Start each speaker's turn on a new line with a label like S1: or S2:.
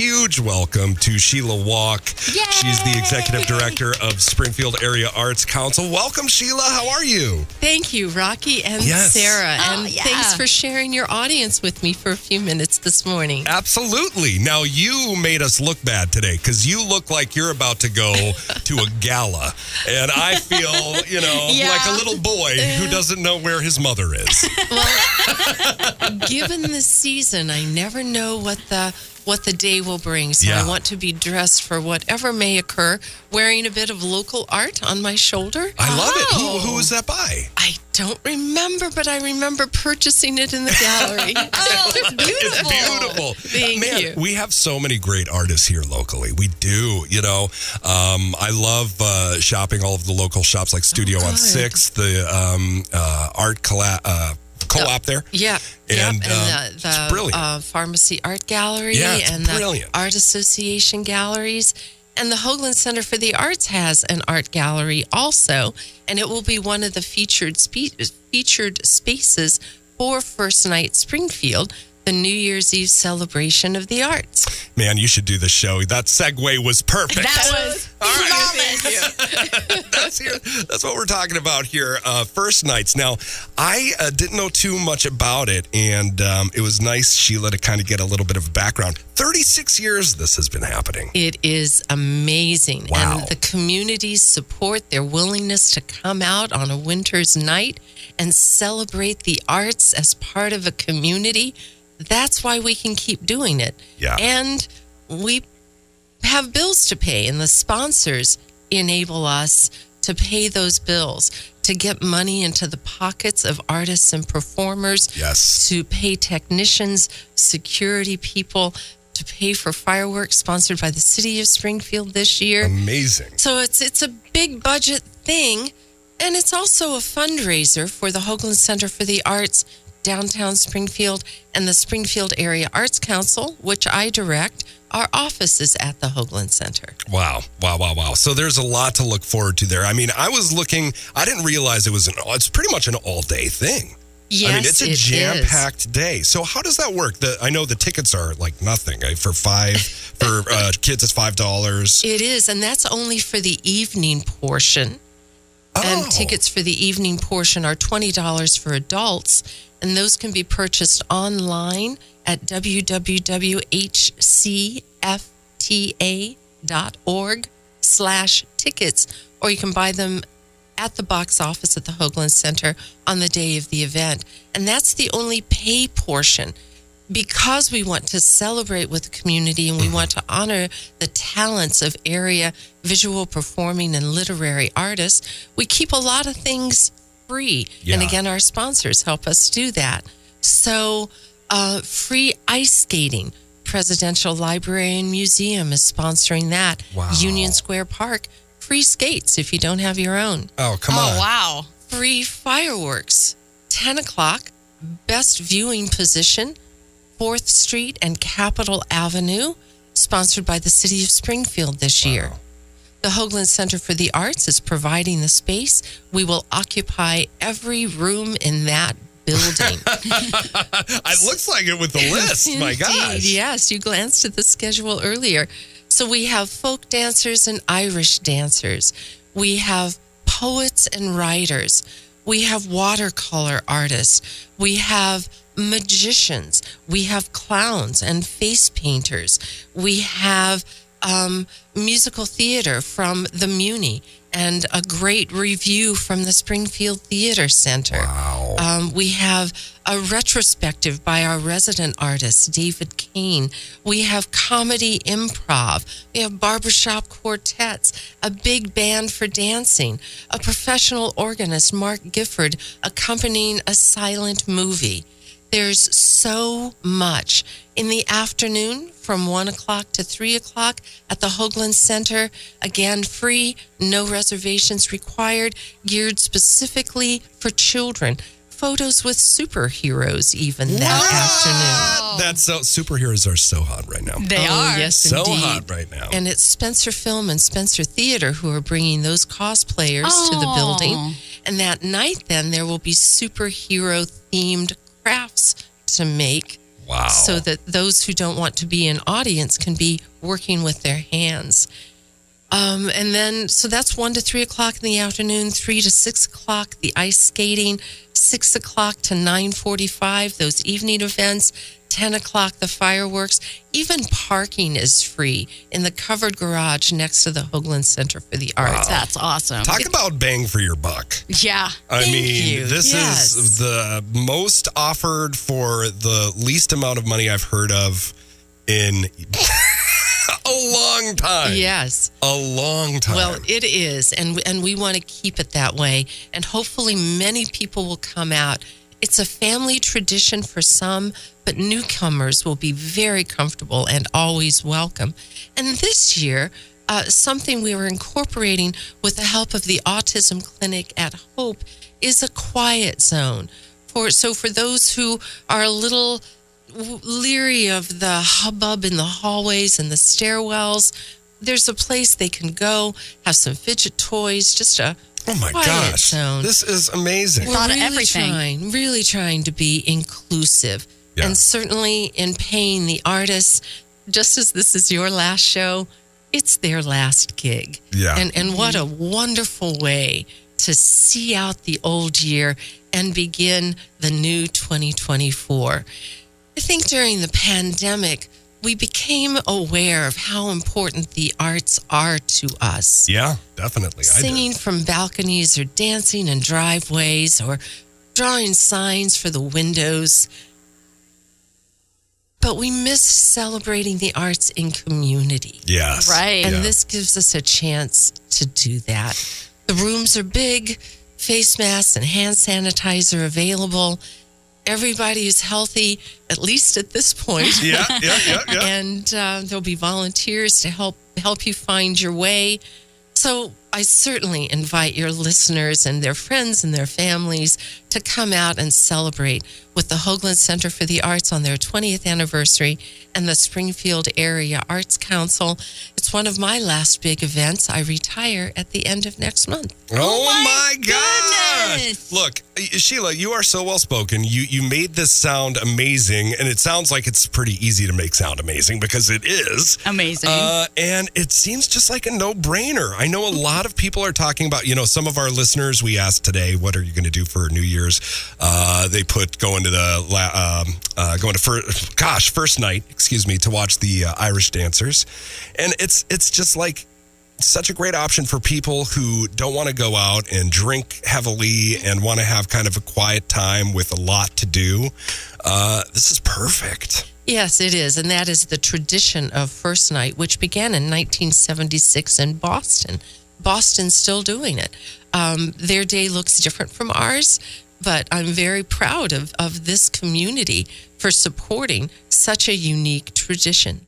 S1: huge welcome to Sheila Walk. She's the executive director of Springfield Area Arts Council. Welcome, Sheila. How are you?
S2: Thank you, Rocki and
S1: Yes.
S2: Sarah.
S3: Oh,
S2: and
S3: yeah.
S2: thanks for sharing your audience with me for a few minutes this morning.
S1: Absolutely. Now, you made us look bad today because you look like you're about to go to a gala. And I feel, you know,
S3: Yeah.
S1: like a little boy who uh. doesn't know where his mother is.
S2: Well, given the season, I never know what the what the day will bring. So
S1: Yeah.
S2: I want to be dressed for whatever may occur, wearing a bit of local art on my shoulder.
S1: I love it.
S3: Oh.
S1: Who, was that by?
S2: I don't remember, but I remember purchasing it in the gallery.
S3: Oh, it's beautiful.
S1: It's beautiful.
S2: Thank
S1: Man,
S2: you.
S1: We have so many great artists here locally. We do. You know, um, I love uh, shopping all of the local shops like Studio on
S2: good.
S1: Sixth, the um, uh, art colla- uh, co-op there.
S2: Yeah.
S1: And,
S2: yep.
S1: um,
S2: and the,
S1: it's
S2: the. Uh, Pharmacy Art Gallery
S1: Yeah, it's
S2: and
S1: brilliant.
S2: the Art Association galleries. And the Hoogland Center for the Arts has an art gallery also, and it will be one of the featured spe- featured spaces for First Night Springfield, the New Year's Eve celebration of the arts.
S1: Man, you should do the show. That segue was perfect.
S3: That was flawless.
S1: that's here. That's what we're talking about here. Uh, first nights. Now, I uh, didn't know too much about it, and um, it was nice, Sheila, to kind of get a little bit of background. Thirty-six years this has been happening.
S2: It is amazing.
S1: Wow.
S2: And the community's support, their willingness to come out on a winter's night and celebrate the arts as part of a community, that's why we can keep doing it.
S1: Yeah.
S2: And we have bills to pay, and the sponsors enable us to pay those bills, to get money into the pockets of artists and performers
S1: Yes.
S2: to pay technicians, security people, to pay for fireworks sponsored by the city of Springfield this year.
S1: Amazing.
S2: So it's it's a big budget thing, and it's also a fundraiser for the Hoogland Center for the Arts downtown Springfield and the Springfield Area Arts Council, which I direct. Our office is at the Hoogland Center.
S1: Wow, wow, wow, wow. So there's a lot to look forward to there. I mean, I was looking. I didn't realize it was an. It's pretty much an all-day thing.
S2: Yes,
S1: I mean, it's a
S2: it is.
S1: jam-packed day. So how does that work? The, I know the tickets are like nothing eh, for five for uh, kids. It's five dollars.
S2: It is, and that's only for the evening portion.
S1: Oh.
S2: And tickets for the evening portion are $20 for adults, and those can be purchased online at www.hcfta.org slash tickets, or you can buy them at the box office at the Hoogland Center on the day of the event. And that's the only pay portion because we want to celebrate with the community and we want to honor the talents of area visual performing and literary artists, we keep a lot of things free. And again, our sponsors help us do that. So, uh, free ice skating. Presidential Library and Museum is sponsoring that.
S1: Wow.
S2: Union Square Park, free skates if you don't have your own
S1: Oh, come on.
S3: oh,
S1: on.
S3: wow.
S2: free fireworks. 10 o'clock, best viewing position, 4th Street and Capitol Avenue, sponsored by the City of Springfield this year. The Hoogland Center for the Arts is providing the space. We will occupy every room in that building.
S1: It looks like it with the list. My gosh.
S2: Yes, you glanced at the schedule earlier. So we have folk dancers and Irish dancers. We have poets and writers. We have watercolor artists. We have magicians. We have clowns and face painters. We have um, musical theater from the Muni and a great revue from the Springfield Theater Center.
S1: Wow.
S2: Um, we have a retrospective by our resident artist, David Kane. We have comedy improv. We have barbershop quartets, a big band for dancing, a professional organist, Mark Gifford, accompanying a silent movie. There's so much. In the afternoon, from 1 o'clock to 3 o'clock at the Hoogland Center, again, free, no reservations required, geared specifically for children. Photos with superheroes, even that afternoon.
S1: That's so. Superheroes are so hot right now.
S3: They
S2: oh,
S3: are.
S2: yes,
S1: so
S2: indeed.
S1: hot right now.
S2: And it's Spencer Film and Spencer Theater who are bringing those cosplayers to the
S3: Oh.
S2: building. And that night, then, there will be superhero themed crafts to make.
S1: Wow.
S2: So that those who don't want to be an audience can be working with their hands. Um, and then, so that's one to three o'clock in the afternoon, three to six o'clock, the ice skating, six o'clock to 945, those evening events, 10 o'clock, the fireworks. Even parking is free in the covered garage next to the Hoogland Center for the Arts.
S3: That's awesome.
S1: Talk about bang for your buck.
S3: yeah.
S1: I
S2: Thank
S1: mean,
S2: you.
S1: this
S2: Yes.
S1: is the most offered for the least amount of money I've heard of in a long time.
S2: Yes.
S1: A long time.
S2: Well, it is, and and we want to keep it that way. And hopefully, many people will come out. It's a family tradition for some, but newcomers will be very comfortable and always welcome. And this year, uh, something we were incorporating with the help of the Autism Clinic at Hope is a quiet zone. For so for those who are a little leery of the hubbub in the hallways and the stairwells, there's a place they can go, have some fidget toys, just a
S1: oh my
S2: quiet
S1: gosh.
S2: zone.
S1: This is amazing.
S2: we're
S3: Thought of
S2: really
S3: everything.
S2: trying, really trying to be inclusive,
S1: Yeah.
S2: and certainly in paying the artists. Just as this is your last show, it's their last gig.
S1: Yeah.
S2: and and what a wonderful way to see out the old year and begin the new 2024. I think during the pandemic, we became aware of how important the arts are to us
S1: yeah, definitely. I did.
S2: singing from balconies or dancing in driveways or drawing signs for the windows. But we miss celebrating the arts in community.
S1: Yes.
S3: Right.
S2: And
S1: Yeah.
S2: this gives us a chance to do that. The rooms are big, face masks and hand sanitizer available. Everybody is healthy, at least at this point
S1: Yeah, yeah, yeah, yeah.
S2: and uh, there'll be volunteers to help help you find your way. So I certainly invite your listeners and their friends and their families to come out and celebrate with the Hoogland Center for the Arts on their 20th anniversary and the Springfield Area Arts Council. It's one of my last big events. I retire at the end of next month.
S1: Oh,
S3: my
S1: my gosh!
S3: goodness.
S1: Look, uh, Sheila, you are so well spoken. You you made this sound amazing, and it sounds like it's pretty easy to make sound amazing because it is.
S3: Amazing.
S1: Uh, and it seems just like a no brainer. I know a lot of people are talking about, you know, some of our listeners we asked today, what are you going to do for New Year's? Uh, they put going to the, la- um, uh, going to first, gosh, first night, excuse me, to watch the uh, Irish dancers. And it's, it's just like, such a great option for people who don't want to go out and drink heavily and want to have kind of a quiet time with a lot to do. Uh, this is perfect.
S2: Yes, it is. And that is the tradition of First Night, which began in 1976 in Boston. Boston's still doing it. Um, their day looks different from ours, but I'm very proud of, of this community for supporting such a unique tradition.